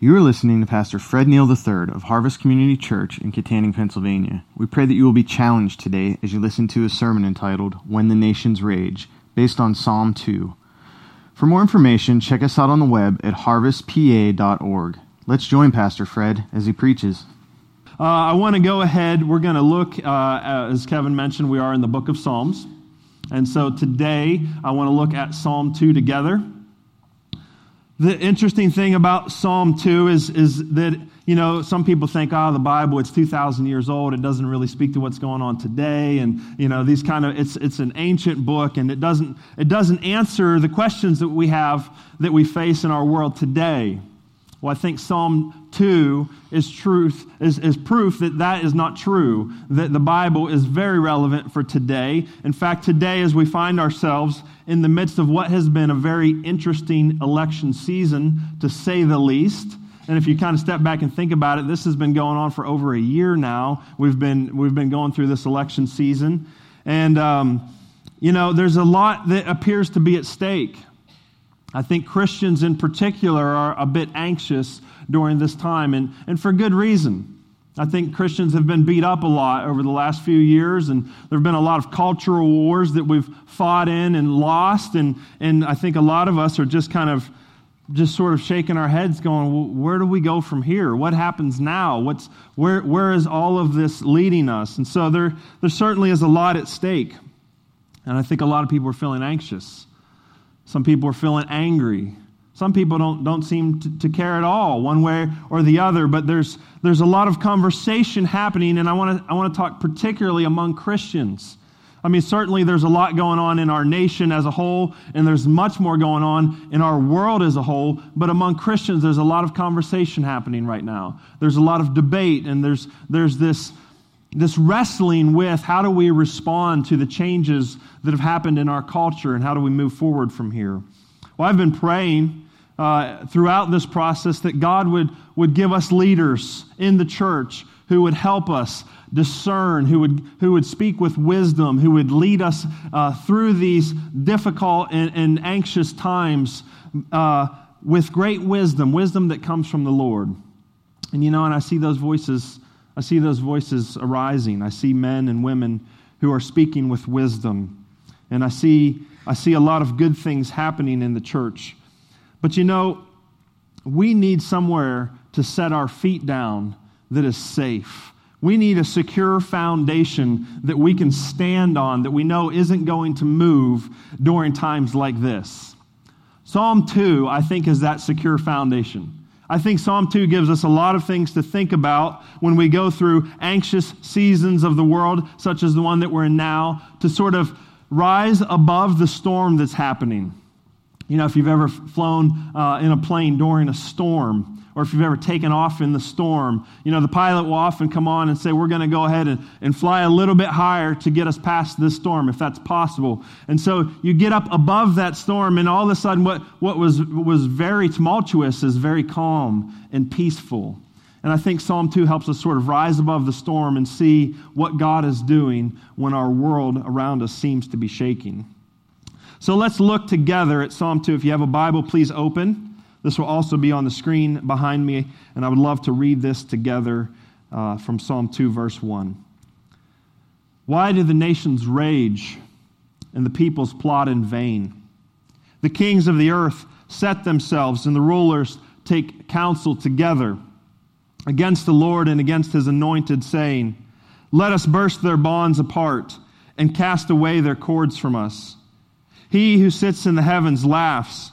You are listening to Pastor Fred Neal III of Harvest Community Church in Kittanning, Pennsylvania. We pray that you will be challenged today as you listen to a sermon entitled When the Nations Rage, based on Psalm 2. For more information, check us out on the web at harvestpa.org. Let's join Pastor Fred as he preaches. Uh, I want to go ahead. We're going to look, uh, as Kevin mentioned, we are in the book of Psalms. And so today, I want to look at Psalm 2 together. The interesting thing about Psalm 2 is, is that, you know, some people think, oh, the Bible, it's 2,000 years old. It doesn't really speak to what's going on today. And, you know, these kind of, it's, it's an ancient book and it doesn't, it doesn't answer the questions that we have that we face in our world today. Well, I think Psalm 2 is truth, is, is proof that that is not true, that the Bible is very relevant for today. In fact, today, as we find ourselves in the midst of what has been a very interesting election season, to say the least, and if you kind of step back and think about it, this has been going on for over a year now. We've been, we've been going through this election season. And, um, you know, there's a lot that appears to be at stake. I think Christians in particular are a bit anxious during this time, and, and for good reason. I think Christians have been beat up a lot over the last few years, and there have been a lot of cultural wars that we've fought in and lost. And, and I think a lot of us are just kind of just sort of shaking our heads, going, Where do we go from here? What happens now? What's, where, where is all of this leading us? And so there, there certainly is a lot at stake. And I think a lot of people are feeling anxious. Some people are feeling angry. Some people don't, don't seem to, to, care at all, one way or the other, but there's, there's a lot of conversation happening, and I want to I wanna talk particularly among Christians. I mean, certainly there's a lot going on in our nation as a whole, and there's much more going on in our world as a whole, but among Christians, there's a lot of conversation happening right now. There's a lot of debate, and there's, there's this this wrestling with how do we respond to the changes that have happened in our culture and how do we move forward from here. Well, I've been praying uh, throughout this process that God would, would give us leaders in the church who would help us discern, who would, who would speak with wisdom, who would lead us uh, through these difficult and, and anxious times uh, with great wisdom, wisdom that comes from the Lord. And you know, and I see those voices I see those voices arising. I see men and women who are speaking with wisdom. And I see, I see a lot of good things happening in the church. But you know, we need somewhere to set our feet down that is safe. We need a secure foundation that we can stand on, that we know isn't going to move during times like this. Psalm 2, I think, is that secure foundation. I think Psalm 2 gives us a lot of things to think about when we go through anxious seasons of the world, such as the one that we're in now, to sort of rise above the storm that's happening. You know, if you've ever flown uh, in a plane during a storm, or if you've ever taken off in the storm, you know, the pilot will often come on and say, We're going to go ahead and, and fly a little bit higher to get us past this storm, if that's possible. And so you get up above that storm, and all of a sudden, what, what was, was very tumultuous is very calm and peaceful. And I think Psalm 2 helps us sort of rise above the storm and see what God is doing when our world around us seems to be shaking. So let's look together at Psalm 2. If you have a Bible, please open. This will also be on the screen behind me, and I would love to read this together uh, from Psalm 2, verse 1. Why do the nations rage and the peoples plot in vain? The kings of the earth set themselves, and the rulers take counsel together against the Lord and against his anointed, saying, Let us burst their bonds apart and cast away their cords from us. He who sits in the heavens laughs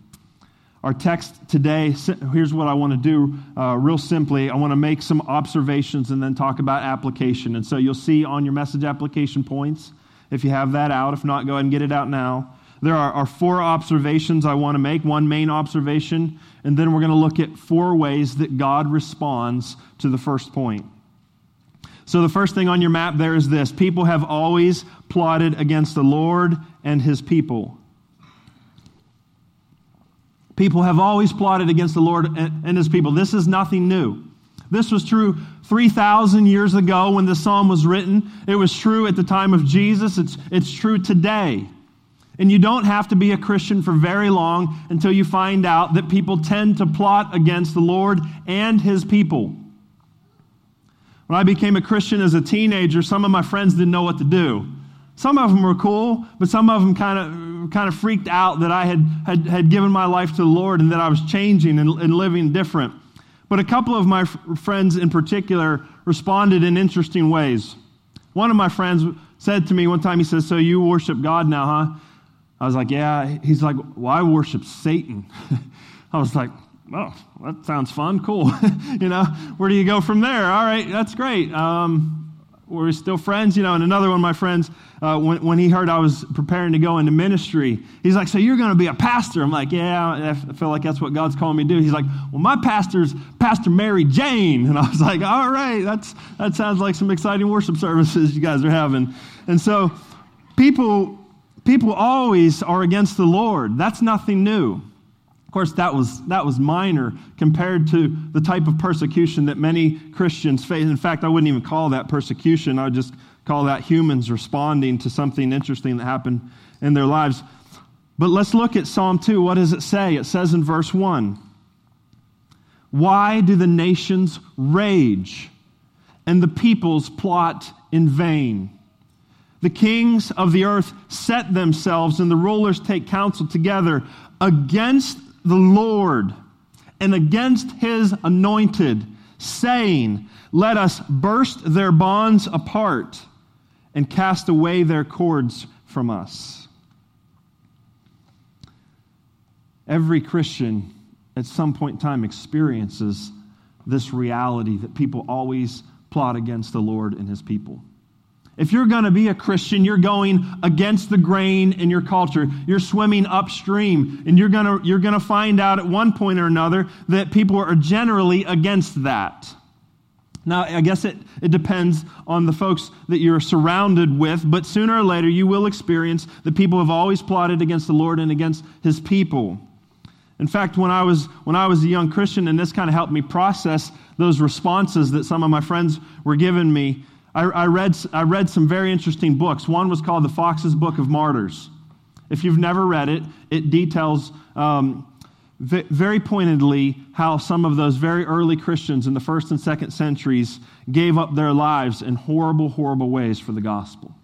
Our text today, here's what I want to do uh, real simply. I want to make some observations and then talk about application. And so you'll see on your message application points, if you have that out. If not, go ahead and get it out now. There are, are four observations I want to make, one main observation, and then we're going to look at four ways that God responds to the first point. So, the first thing on your map there is this people have always plotted against the Lord and his people. People have always plotted against the Lord and his people. This is nothing new. This was true 3,000 years ago when the psalm was written. It was true at the time of Jesus. It's, it's true today. And you don't have to be a Christian for very long until you find out that people tend to plot against the Lord and his people. When I became a Christian as a teenager, some of my friends didn't know what to do. Some of them were cool, but some of them kind of kind of freaked out that I had, had, had given my life to the Lord and that I was changing and, and living different. But a couple of my f- friends in particular responded in interesting ways. One of my friends said to me one time, he says, So you worship God now, huh? I was like, Yeah. He's like, Well, I worship Satan. I was like, Oh, that sounds fun. Cool. you know, where do you go from there? All right, that's great. Um, we're still friends, you know. And another one of my friends, uh, when, when he heard I was preparing to go into ministry, he's like, So you're going to be a pastor? I'm like, Yeah, I feel like that's what God's calling me to do. He's like, Well, my pastor's Pastor Mary Jane. And I was like, All right, that's, that sounds like some exciting worship services you guys are having. And so people, people always are against the Lord. That's nothing new. Of course, that was, that was minor compared to the type of persecution that many Christians face. In fact, I wouldn't even call that persecution. I would just call that humans responding to something interesting that happened in their lives. But let's look at Psalm 2. What does it say? It says in verse 1 Why do the nations rage and the peoples plot in vain? The kings of the earth set themselves, and the rulers take counsel together against the Lord and against his anointed, saying, Let us burst their bonds apart and cast away their cords from us. Every Christian at some point in time experiences this reality that people always plot against the Lord and his people. If you're going to be a Christian, you're going against the grain in your culture. You're swimming upstream, and you're going to, you're to find out at one point or another that people are generally against that. Now, I guess it, it depends on the folks that you're surrounded with, but sooner or later you will experience that people have always plotted against the Lord and against his people. In fact, when I was, when I was a young Christian, and this kind of helped me process those responses that some of my friends were giving me, I, I, read, I read some very interesting books. One was called The Foxe's Book of Martyrs. If you've never read it, it details um, very pointedly how some of those very early Christians in the first and second centuries gave up their lives in horrible, horrible ways for the gospel.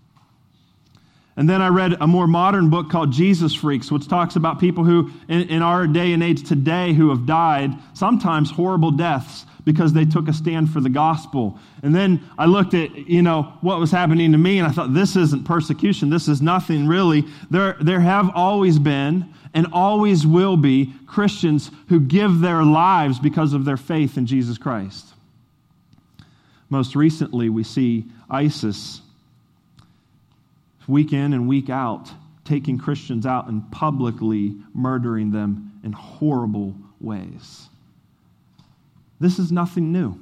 And then I read a more modern book called Jesus Freaks, which talks about people who, in, in our day and age today, who have died, sometimes horrible deaths, because they took a stand for the gospel. And then I looked at, you know, what was happening to me and I thought, this isn't persecution. This is nothing really. There, there have always been and always will be Christians who give their lives because of their faith in Jesus Christ. Most recently, we see ISIS week in and week out taking Christians out and publicly murdering them in horrible ways. This is nothing new.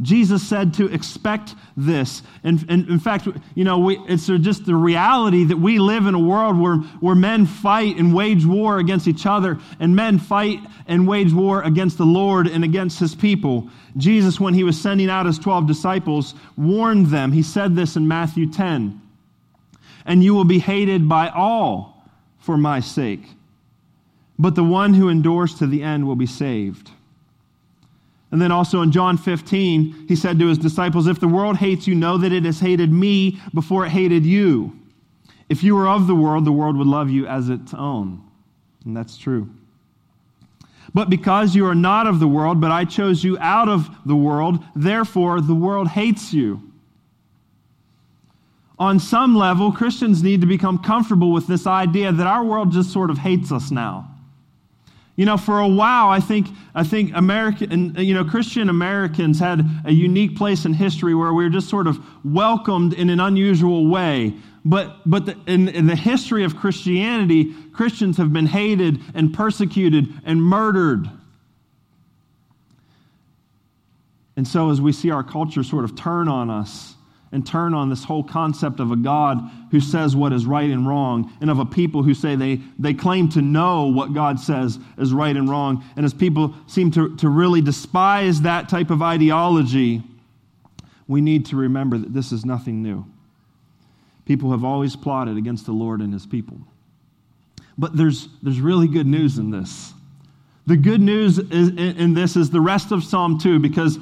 Jesus said to expect this. And, and in fact, you know, we, it's just the reality that we live in a world where, where men fight and wage war against each other, and men fight and wage war against the Lord and against his people. Jesus, when he was sending out his 12 disciples, warned them. He said this in Matthew 10 And you will be hated by all for my sake, but the one who endures to the end will be saved. And then also in John 15, he said to his disciples, If the world hates you, know that it has hated me before it hated you. If you were of the world, the world would love you as its own. And that's true. But because you are not of the world, but I chose you out of the world, therefore the world hates you. On some level, Christians need to become comfortable with this idea that our world just sort of hates us now. You know, for a while, I think, I think American, you know, Christian Americans had a unique place in history where we were just sort of welcomed in an unusual way. But, but the, in, in the history of Christianity, Christians have been hated and persecuted and murdered. And so, as we see our culture sort of turn on us, and turn on this whole concept of a God who says what is right and wrong, and of a people who say they, they claim to know what God says is right and wrong. And as people seem to, to really despise that type of ideology, we need to remember that this is nothing new. People have always plotted against the Lord and his people. But there's, there's really good news in this. The good news is, in this is the rest of Psalm 2 because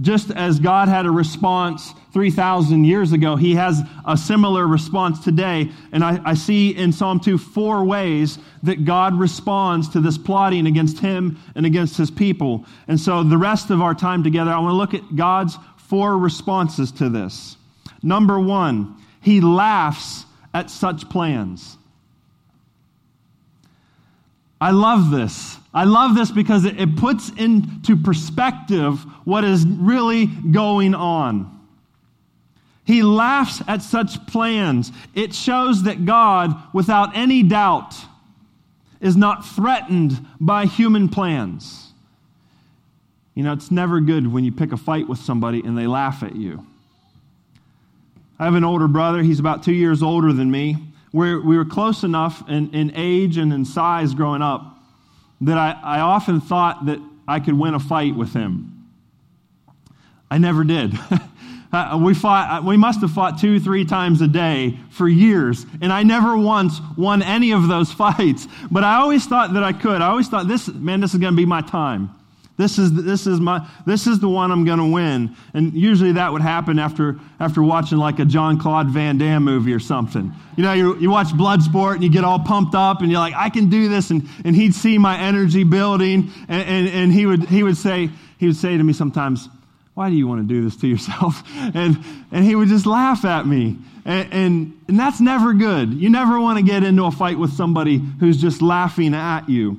just as God had a response 3,000 years ago, he has a similar response today. And I, I, see in Psalm 2 four ways that God responds to this plotting against him and against his people. And so the rest of our time together, I want to look at God's four responses to this. Number one, he laughs at such plans. I love this. I love this because it, puts into perspective what is really going on. He laughs at such plans. It shows that God, without any doubt, is not threatened by human plans. You know, it's never good when you pick a fight with somebody and they laugh at you. I have an older brother. He's about two years older than me. We're, we were close enough in, in age and in size growing up that I, I often thought that I could win a fight with him. I never did. uh, we, fought, uh, we must have fought two, three times a day for years, and I never once won any of those fights. But I always thought that I could. I always thought, this, man, this is going to be my time. This is, this is, my, this is the one I'm going to win. And usually that would happen after, after watching like a John Claude Van Damme movie or something. You know, you, you watch Bloodsport and you get all pumped up and you're like, I can do this. And, and he'd see my energy building and, and, and he, would, he, would say, he would say to me sometimes, why do you want to do this to yourself? And, and he would just laugh at me. And, and, and that's never good. You never want to get into a fight with somebody who's just laughing at you.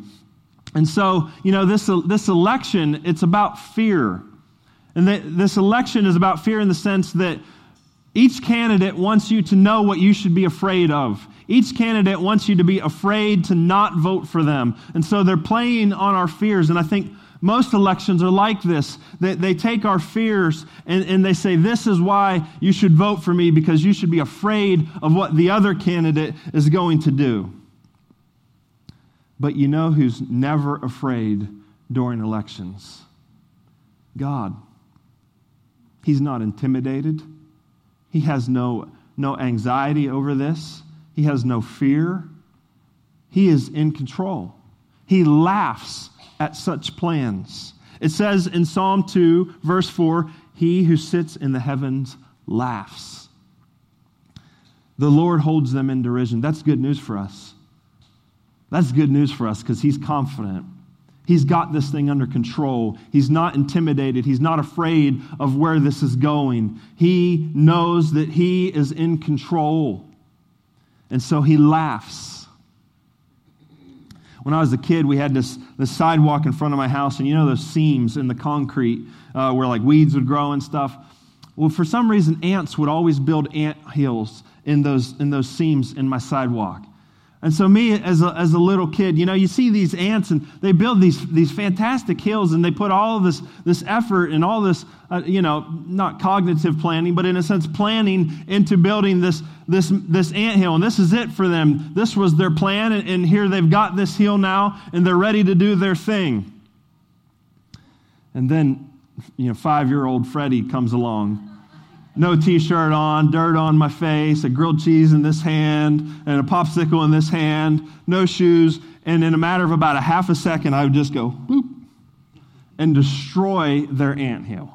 And so, you know, this, this election, it's about fear. And the, this election is about fear in the sense that each candidate wants you to know what you should be afraid of. Each candidate wants you to be afraid to not vote for them. And so they're playing on our fears. And I think most elections are like this. They, they take our fears and, and they say, This is why you should vote for me because you should be afraid of what the other candidate is going to do. But you know who's never afraid during elections? God. He's not intimidated. He has no, no anxiety over this. He has no fear. He is in control. He laughs at such plans. It says in Psalm 2, verse 4 He who sits in the heavens laughs. The Lord holds them in derision. That's good news for us. That's good news for us because he's confident. He's got this thing under control. He's not intimidated. He's not afraid of where this is going. He knows that he is in control. And so he laughs. When I was a kid, we had this, this sidewalk in front of my house, and you know those seams in the concrete uh, where like weeds would grow and stuff? Well, for some reason, ants would always build ant hills in those, in those seams in my sidewalk. And so, me as a, as a little kid, you know, you see these ants and they build these, these fantastic hills and they put all this, this effort and all this, uh, you know, not cognitive planning, but in a sense, planning into building this, this, this ant hill. And this is it for them. This was their plan. And, and here they've got this hill now and they're ready to do their thing. And then, you know, five year old Freddie comes along no t shirt on, dirt on my face, a grilled cheese in this hand, and a popsicle in this hand, no shoes. And in a matter of about a half a second, I would just go boop and destroy their ant hill.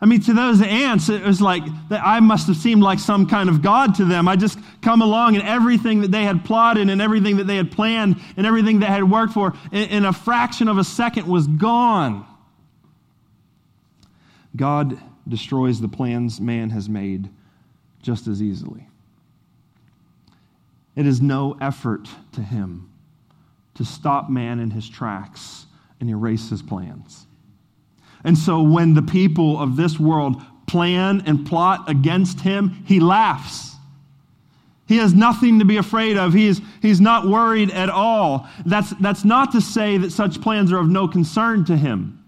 I mean, to those ants, it was like that I must have seemed like some kind of God to them. I just come along and everything that they had plotted and everything that they had planned and everything they had worked for in a fraction of a second was gone. God destroys the plans man has made just as easily. It is no effort to him to stop man in his tracks and erase his plans. And so when the people of this world plan and plot against him, he laughs. He has nothing to be afraid of. He is, he's not worried at all. That's, that's not to say that such plans are of no concern to him.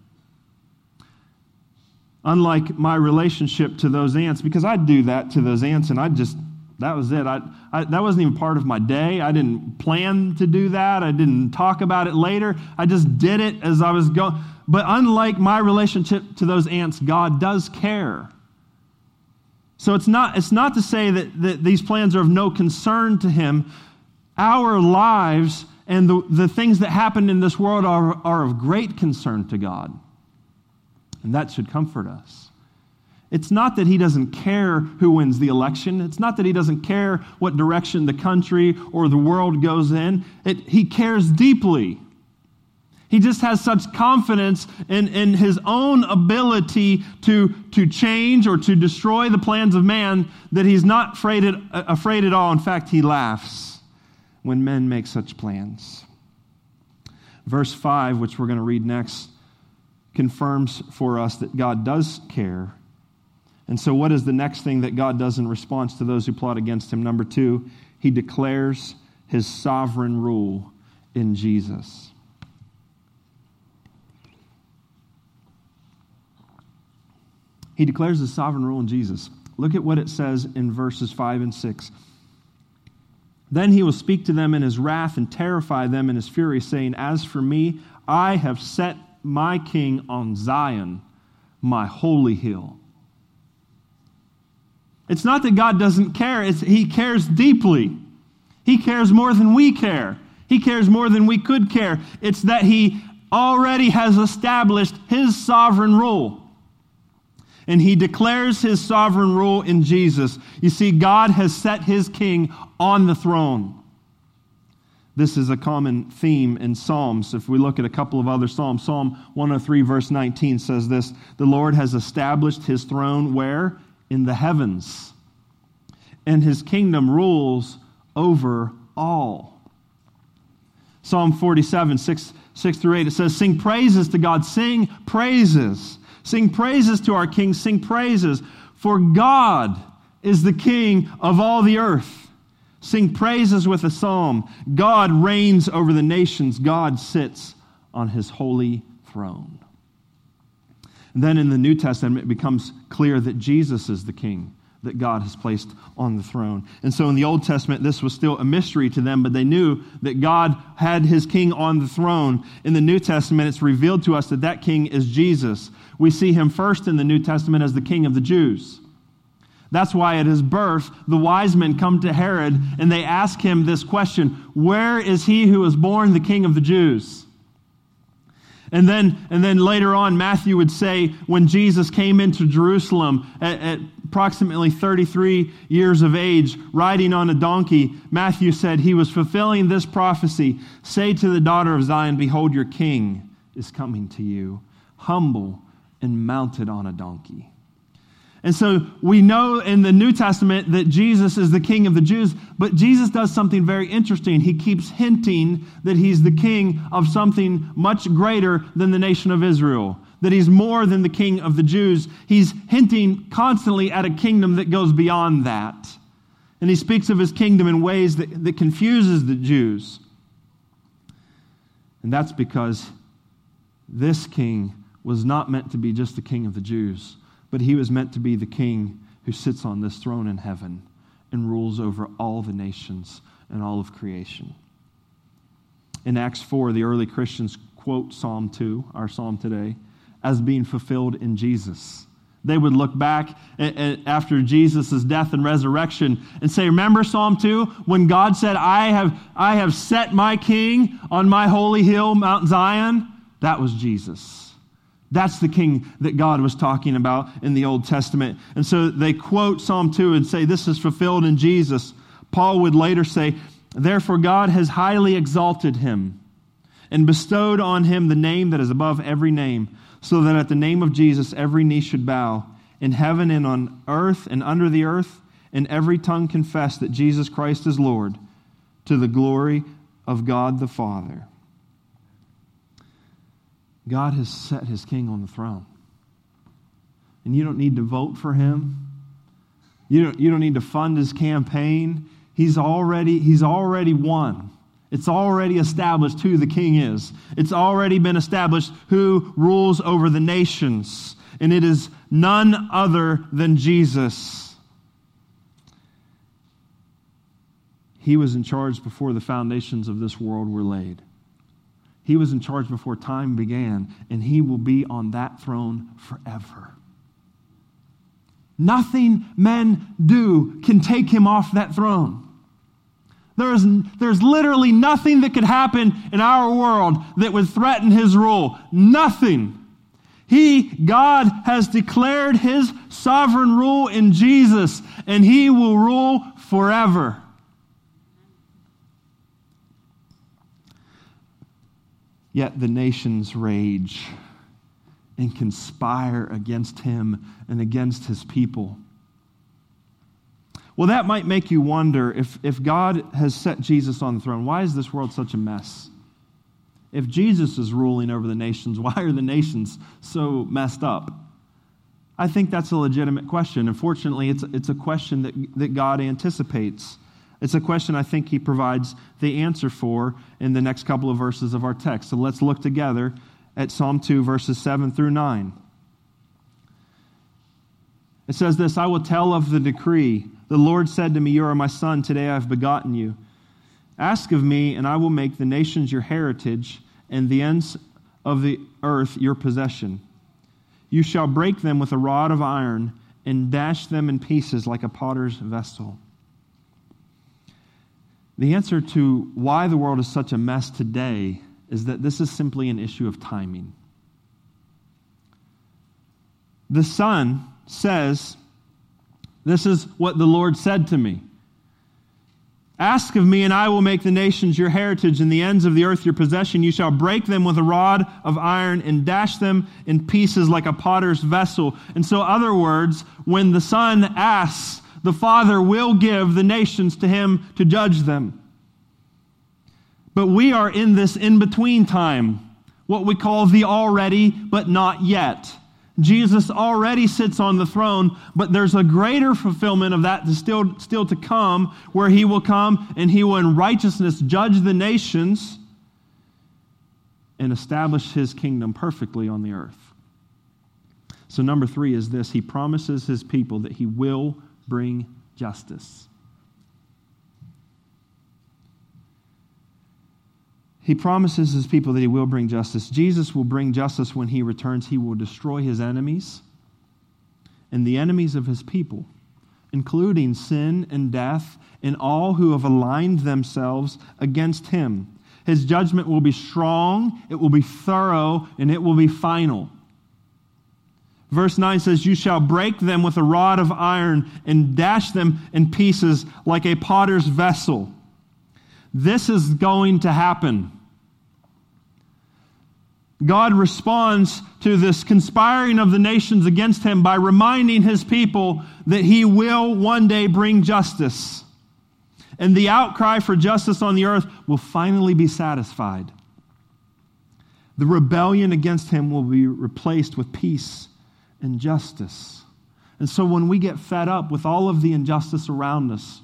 Unlike my relationship to those ants, because I'd do that to those ants and I'd just, that was it. I, I, that wasn't even part of my day. I didn't plan to do that. I didn't talk about it later. I just did it as I was going. But unlike my relationship to those ants, God does care. So it's not, it's not to say that, that these plans are of no concern to him. Our lives and the, the things that happen in this world are, are of great concern to God. And that should comfort us. It's not that he doesn't care who wins the election. It's not that he doesn't care what direction the country or the world goes in. It, he cares deeply. He just has such confidence in, in his own ability to, to change or to destroy the plans of man that he's not afraid at, afraid at all. In fact, he laughs when men make such plans. Verse 5, which we're going to read next, confirms for us that God does care. And so, what is the next thing that God does in response to those who plot against him? Number two, he declares his sovereign rule in Jesus. He declares his sovereign rule in Jesus. Look at what it says in verses 5 and 6. Then he will speak to them in his wrath and terrify them in his fury, saying, As for me, I have set my king on Zion, my holy hill. It's not that God doesn't care, it's, he cares deeply. He cares more than we care. He cares more than we could care. It's that he already has established his sovereign rule and he declares his sovereign rule in Jesus. You see, God has set his king on the throne. This is a common theme in Psalms. If we look at a couple of other Psalms, Psalm 103, verse 19 says this The Lord has established his throne where? In the heavens. And his kingdom rules over all. Psalm 47, 6, 6 through 8, it says, Sing praises to God, sing praises. Sing praises to our King, sing praises, for God is the King of all the earth. Sing praises with a psalm. God reigns over the nations, God sits on his holy throne. And then in the New Testament, it becomes clear that Jesus is the King that God has placed on the throne. And so in the Old Testament, this was still a mystery to them, but they knew that God had his king on the throne. In the New Testament, it's revealed to us that that king is Jesus. We see him first in the New Testament as the king of the Jews. That's why at his birth, the wise men come to Herod and they ask him this question Where is he who was born the king of the Jews? And then, and then later on, Matthew would say when Jesus came into Jerusalem at, at approximately 33 years of age, riding on a donkey, Matthew said he was fulfilling this prophecy Say to the daughter of Zion, Behold, your king is coming to you, humble and mounted on a donkey. And so we know in the New Testament that Jesus is the king of the Jews, but Jesus does something very interesting. He keeps hinting that he's the king of something much greater than the nation of Israel, that he's more than the king of the Jews. He's hinting constantly at a kingdom that goes beyond that. And he speaks of his kingdom in ways that, that confuses the Jews. And that's because this king was not meant to be just the king of the Jews, but he was meant to be the king who sits on this throne in heaven and rules over all the nations and all of creation. In Acts 4, the early Christians quote Psalm 2, our psalm today, as being fulfilled in Jesus. They would look back after Jesus' death and resurrection and say, Remember Psalm 2 when God said, I have, I have set my king on my holy hill, Mount Zion? That was Jesus. That's the king that God was talking about in the Old Testament. And so they quote Psalm 2 and say, This is fulfilled in Jesus. Paul would later say, Therefore, God has highly exalted him and bestowed on him the name that is above every name, so that at the name of Jesus every knee should bow in heaven and on earth and under the earth, and every tongue confess that Jesus Christ is Lord to the glory of God the Father. God has set his king on the throne. And you don't need to vote for him. You don't, you don't need to fund his campaign. He's already, he's already won. It's already established who the king is. It's already been established who rules over the nations. And it is none other than Jesus. He was in charge before the foundations of this world were laid. He was in charge before time began, and he will be on that throne forever. Nothing men do can take him off that throne. There is, there's literally nothing that could happen in our world that would threaten his rule. Nothing. He, God, has declared his sovereign rule in Jesus, and he will rule forever. Yet the nations rage and conspire against him and against his people. Well, that might make you wonder if, if God has set Jesus on the throne, why is this world such a mess? If Jesus is ruling over the nations, why are the nations so messed up? I think that's a legitimate question. Unfortunately, it's, it's a question that, that God anticipates. It's a question I think He provides the answer for in the next couple of verses of our text. So let's look together at Psalm 2, verses 7 through 9. It says this I will tell of the decree. The Lord said to me, You are my son, today I have begotten you. Ask of me, and I will make the nations your heritage, and the ends of the earth your possession. You shall break them with a rod of iron, and dash them in pieces like a potter's vessel. The answer to why the world is such a mess today is that this is simply an issue of timing. The Son says, This is what the Lord said to me. Ask of me, and I will make the nations your heritage and the ends of the earth your possession. You shall break them with a rod of iron and dash them in pieces like a potter's vessel. And so, other words, when the Son asks, the Father will give the nations to him to judge them. But we are in this in between time, what we call the already but not yet. Jesus already sits on the throne, but there's a greater fulfillment of that still, still to come, where he will come and he will in righteousness judge the nations and establish his kingdom perfectly on the earth. So, number three is this He promises his people that he will bring justice. He promises his people that he will bring justice. Jesus will bring justice when he returns. He will destroy his enemies and the enemies of his people, including sin and death and all who have aligned themselves against him. His judgment will be strong, it will be thorough, and it will be final. Verse 9 says, You shall break them with a rod of iron and dash them in pieces like a potter's vessel. This is going to happen. God responds to this conspiring of the nations against him by reminding his people that he will one day bring justice. And the outcry for justice on the earth will finally be satisfied. The rebellion against him will be replaced with peace and justice. And so when we get fed up with all of the injustice around us,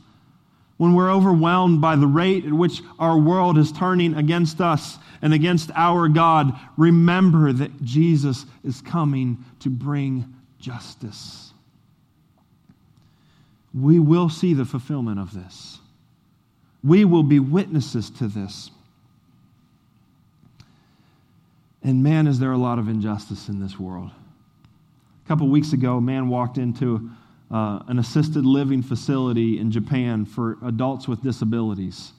when we're overwhelmed by the rate at which our world is turning against us and against our God, remember that Jesus is coming to bring justice. We will see the fulfillment of this. We will be witnesses to this. And man, is there a lot of injustice in this world. Couple weeks ago, a man walked into uh, an assisted living facility in Japan for adults with disabilities.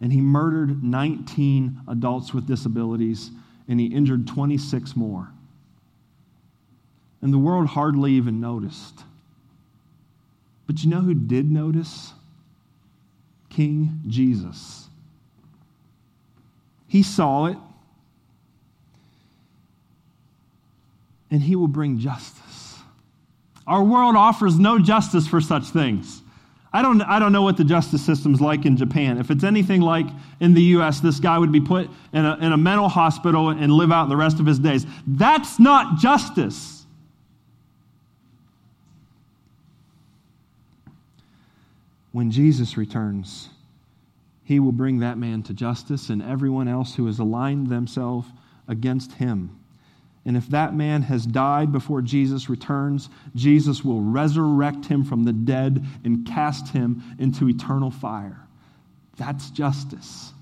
And he murdered 19 adults with disabilities and he injured 26 more. And the world hardly even noticed. But you know who did notice? King Jesus. He saw it, and he will bring justice. Our world offers no justice for such things. I don't, I don't know what the justice system's like in Japan. If it's anything like in the U.S., this guy would be put in a, in a mental hospital and live out the rest of his days. That's not justice. When Jesus returns, he will bring that man to justice and everyone else who has aligned themselves against him. And if that man has died before Jesus returns, Jesus will resurrect him from the dead and cast him into eternal fire. That's justice.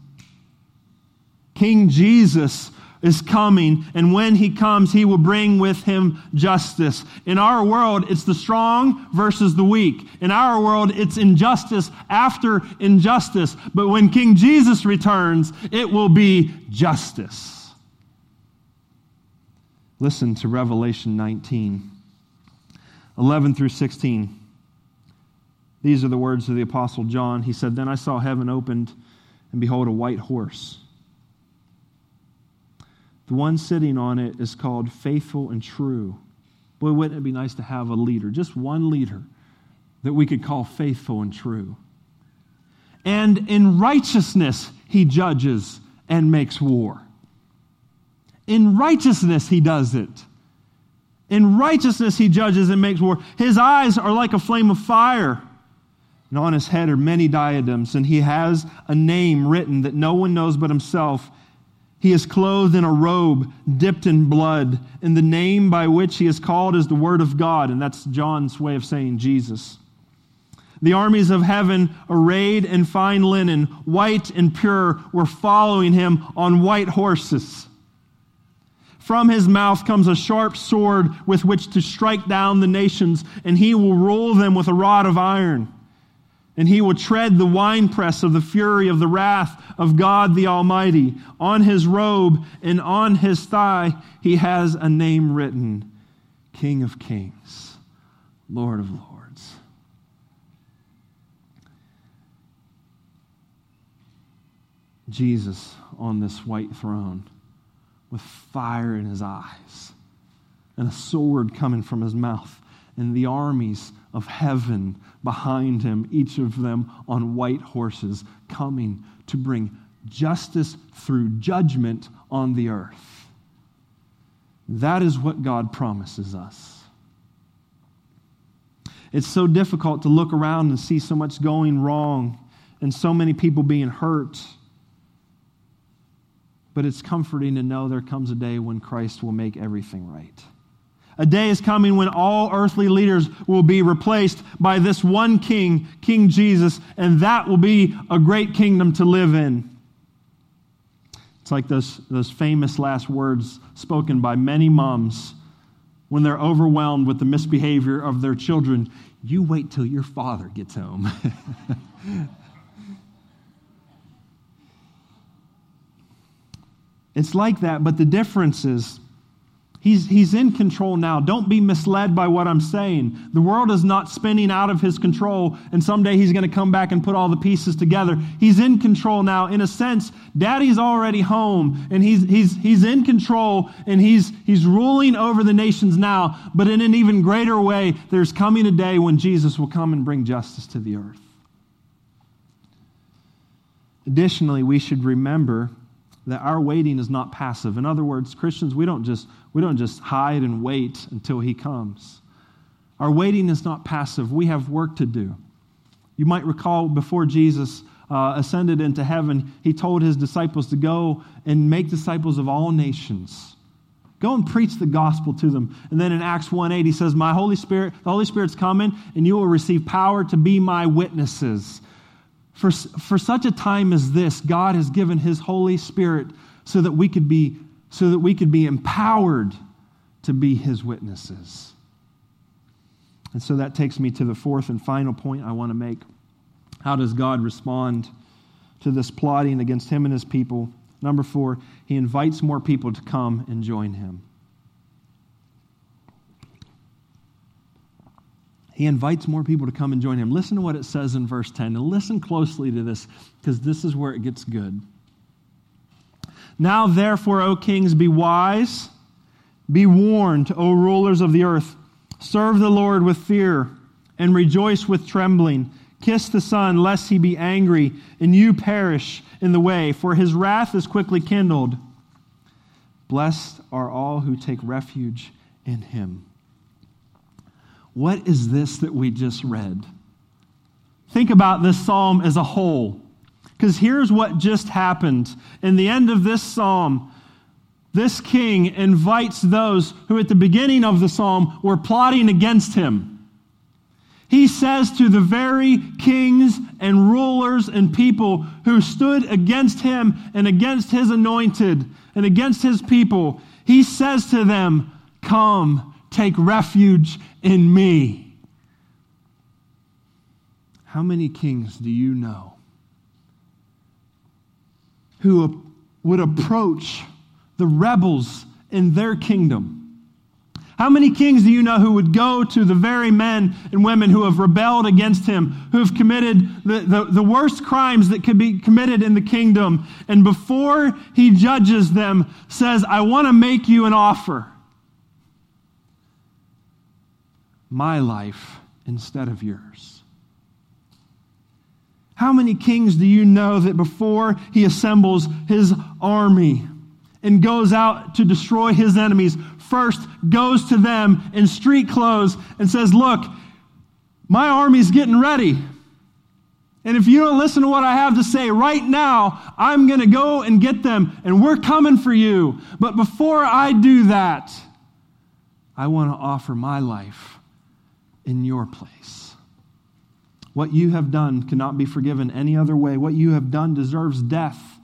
King Jesus is coming, and when he comes, he will bring with him justice. In our world, it's the strong versus the weak. In our world, it's injustice after injustice. But when King Jesus returns, it will be justice. Listen to Revelation 19, 11 through 16. These are the words of the Apostle John. He said, Then I saw heaven opened, and behold, a white horse. The one sitting on it is called Faithful and True. Boy, wouldn't it be nice to have a leader, just one leader that we could call faithful and true. And in righteousness, he judges and makes war. In righteousness, he does it. In righteousness, he judges and makes war. His eyes are like a flame of fire. And on his head are many diadems, and he has a name written that no one knows but himself. He is clothed in a robe dipped in blood, and the name by which he is called is the Word of God, and that's John's way of saying Jesus. The armies of heaven, arrayed in fine linen, white and pure, were following him on white horses. From his mouth comes a sharp sword with which to strike down the nations, and he will rule them with a rod of iron. And he will tread the winepress of the fury of the wrath of God the Almighty. On his robe and on his thigh, he has a name written King of Kings, Lord of Lords. Jesus on this white throne with fire in his eyes and a sword coming from his mouth, and the armies of heaven behind him, each of them on white horses, coming to bring justice through judgment on the earth. That is what God promises us. It's so difficult to look around and see so much going wrong and so many people being hurt but it's comforting to know there comes a day when Christ will make everything right. A day is coming when all earthly leaders will be replaced by this one king, King Jesus, and that will be a great kingdom to live in. It's like those, those famous last words spoken by many moms when they're overwhelmed with the misbehavior of their children. You wait till your father gets home. It's like that, but the difference is he's, he's in control now. Don't be misled by what I'm saying. The world is not spinning out of his control, and someday he's going to come back and put all the pieces together. He's in control now. In a sense, daddy's already home, and he's, he's, he's in control, and he's, he's ruling over the nations now. But in an even greater way, there's coming a day when Jesus will come and bring justice to the earth. Additionally, we should remember that our waiting is not passive. In other words, Christians, we don't just, we don't just hide and wait until he comes. Our waiting is not passive. We have work to do. You might recall before Jesus uh, ascended into heaven, he told his disciples to go and make disciples of all nations. Go and preach the gospel to them. And then in Acts 1 8, he says, My Holy Spirit, the Holy Spirit's coming, and you will receive power to be my witnesses. For, for such a time as this, God has given his Holy Spirit so that we could be, so that we could be empowered to be his witnesses. And so that takes me to the fourth and final point I want to make. How does God respond to this plotting against him and his people? Number four, he invites more people to come and join him. He invites more people to come and join him. Listen to what it says in verse 10. And listen closely to this because this is where it gets good. Now, therefore, O kings, be wise, be warned, O rulers of the earth. Serve the Lord with fear and rejoice with trembling. Kiss the Son, lest he be angry, and you perish in the way, for his wrath is quickly kindled. Blessed are all who take refuge in him. What is this that we just read? Think about this psalm as a whole. Because here's what just happened. In the end of this psalm, this king invites those who at the beginning of the psalm were plotting against him. He says to the very kings and rulers and people who stood against him and against his anointed and against his people, he says to them, Come, take refuge in me. How many kings do you know who would approach the rebels in their kingdom? How many kings do you know who would go to the very men and women who have rebelled against him, who have committed the, the, the, worst crimes that could be committed in the kingdom, and before he judges them, says, I want to make you an offer? My life instead of yours. How many kings do you know that before he assembles his army and goes out to destroy his enemies, first goes to them in street clothes and says, Look, my army's getting ready. And if you don't listen to what I have to say right now, I'm going to go and get them, and we're coming for you. But before I do that, I want to offer my life in your place. What you have done cannot be forgiven any other way. What you have done deserves death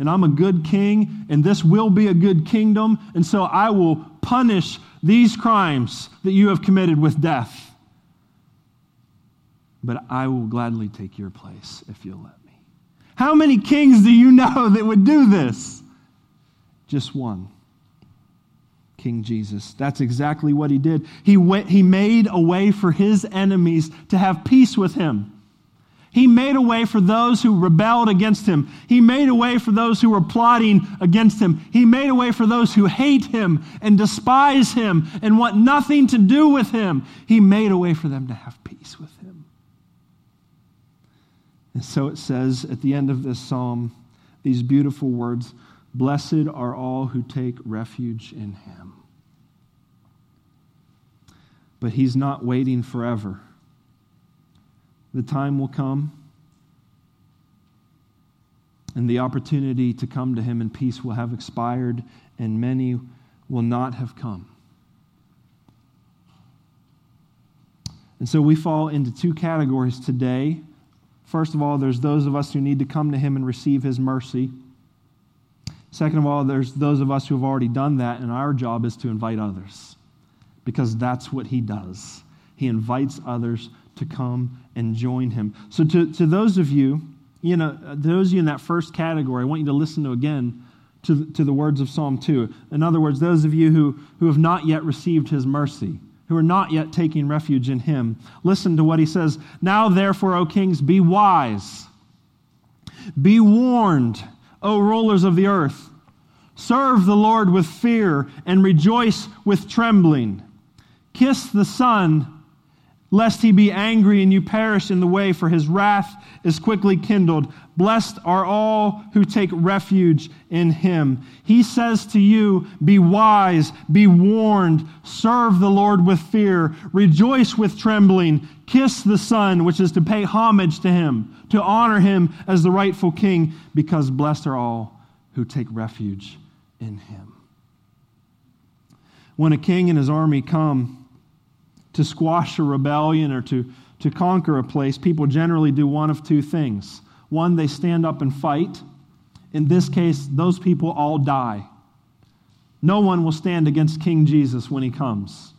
and I'm a good king, and this will be a good kingdom, and so I will punish these crimes that you have committed with death. But I will gladly take your place if you'll let me. How many kings do you know that would do this? Just one. King Jesus. That's exactly what he did. He, went, he made a way for his enemies to have peace with him. He made a way for those who rebelled against him. He made a way for those who were plotting against him. He made a way for those who hate him and despise him and want nothing to do with him. He made a way for them to have peace with him. And so it says at the end of this psalm these beautiful words Blessed are all who take refuge in him. But he's not waiting forever the time will come and the opportunity to come to him in peace will have expired, and many will not have come. And so we fall into two categories today. First of all, there's those of us who need to come to him and receive his mercy. Second of all, there's those of us who have already done that, and our job is to invite others because that's what he does. He invites others to come and join him. So, to, to those of you, you know, those of you in that first category, I want you to listen to again to, to the words of Psalm 2. In other words, those of you who, who have not yet received his mercy, who are not yet taking refuge in him, listen to what he says. Now, therefore, O kings, be wise, be warned, O rulers of the earth. Serve the Lord with fear and rejoice with trembling. Kiss the Son lest he be angry and you perish in the way, for his wrath is quickly kindled. Blessed are all who take refuge in him. He says to you, Be wise, be warned, serve the Lord with fear, rejoice with trembling, kiss the Son, which is to pay homage to him, to honor him as the rightful king, because blessed are all who take refuge in him. When a king and his army come, to squash a rebellion or to, to conquer a place, people generally do one of two things. One, they stand up and fight. In this case, those people all die. No one will stand against King Jesus when he comes.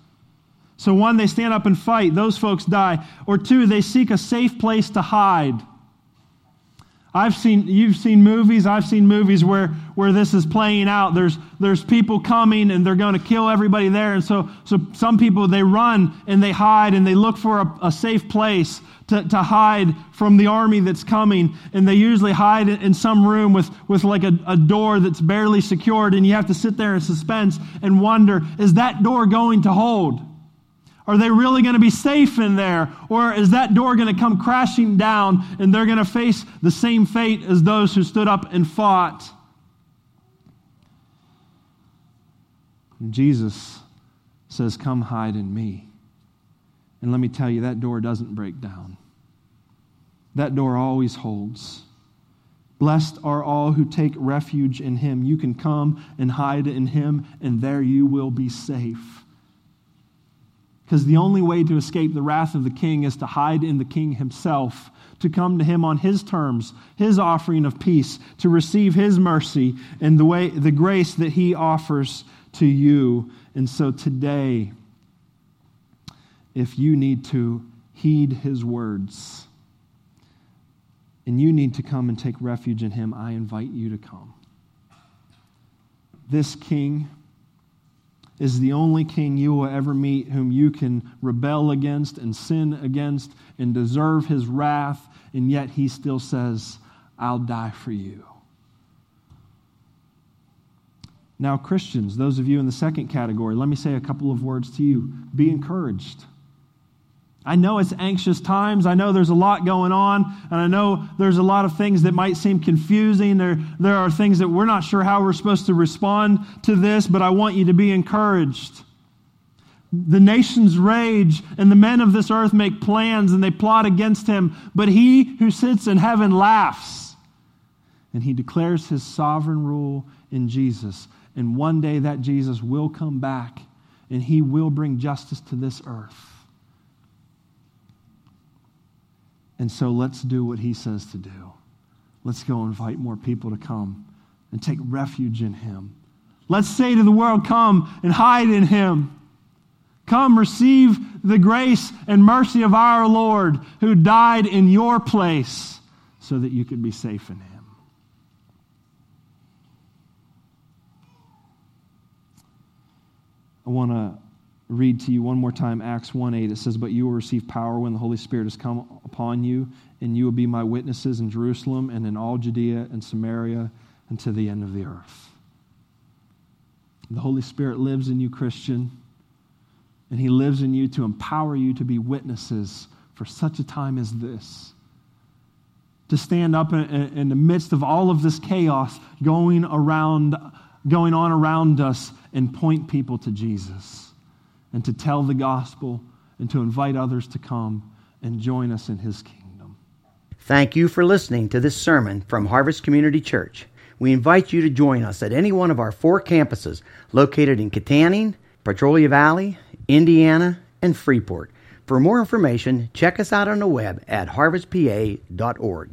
So, one, they stand up and fight. Those folks die. Or two, they seek a safe place to hide. I've seen, you've seen movies, I've seen movies where, where this is playing out. There's, there's people coming and they're going to kill everybody there. And so, so some people, they run and they hide and they look for a, a safe place to, to hide from the army that's coming. And they usually hide in some room with, with like a, a door that's barely secured. And you have to sit there in suspense and wonder, is that door going to hold? Are they really going to be safe in there? Or is that door going to come crashing down and they're going to face the same fate as those who stood up and fought? And Jesus says, Come hide in me. And let me tell you, that door doesn't break down, that door always holds. Blessed are all who take refuge in him. You can come and hide in him, and there you will be safe. Because the only way to escape the wrath of the king is to hide in the king himself, to come to him on his terms, his offering of peace, to receive his mercy and the way the grace that he offers to you. And so today, if you need to heed his words and you need to come and take refuge in him, I invite you to come. This king is the only king you will ever meet whom you can rebel against and sin against and deserve his wrath, and yet he still says, I'll die for you. Now, Christians, those of you in the second category, let me say a couple of words to you. Be encouraged. I know it's anxious times. I know there's a lot going on, and I know there's a lot of things that might seem confusing. There, there are things that we're not sure how we're supposed to respond to this, but I want you to be encouraged. The nations rage, and the men of this earth make plans, and they plot against him, but he who sits in heaven laughs, and he declares his sovereign rule in Jesus. And one day that Jesus will come back and he will bring justice to this earth. And so let's do what he says to do. Let's go invite more people to come and take refuge in him. Let's say to the world, Come and hide in him. Come receive the grace and mercy of our Lord who died in your place so that you could be safe in him. I want to read to you one more time Acts 1 8. It says, But you will receive power when the Holy Spirit has come upon you, and you will be my witnesses in Jerusalem and in all Judea and Samaria and to the end of the earth. The Holy Spirit lives in you, Christian, and He lives in you to empower you to be witnesses for such a time as this. To stand up in, in the midst of all of this chaos going around, going on around us and point people to Jesus and to tell the gospel and to invite others to come and join us in his kingdom. Thank you for listening to this sermon from Harvest Community Church. We invite you to join us at any one of our four campuses located in Kittanning, Petrolia Valley, Indiana, and Freeport. For more information, check us out on the web at harvestpa.org.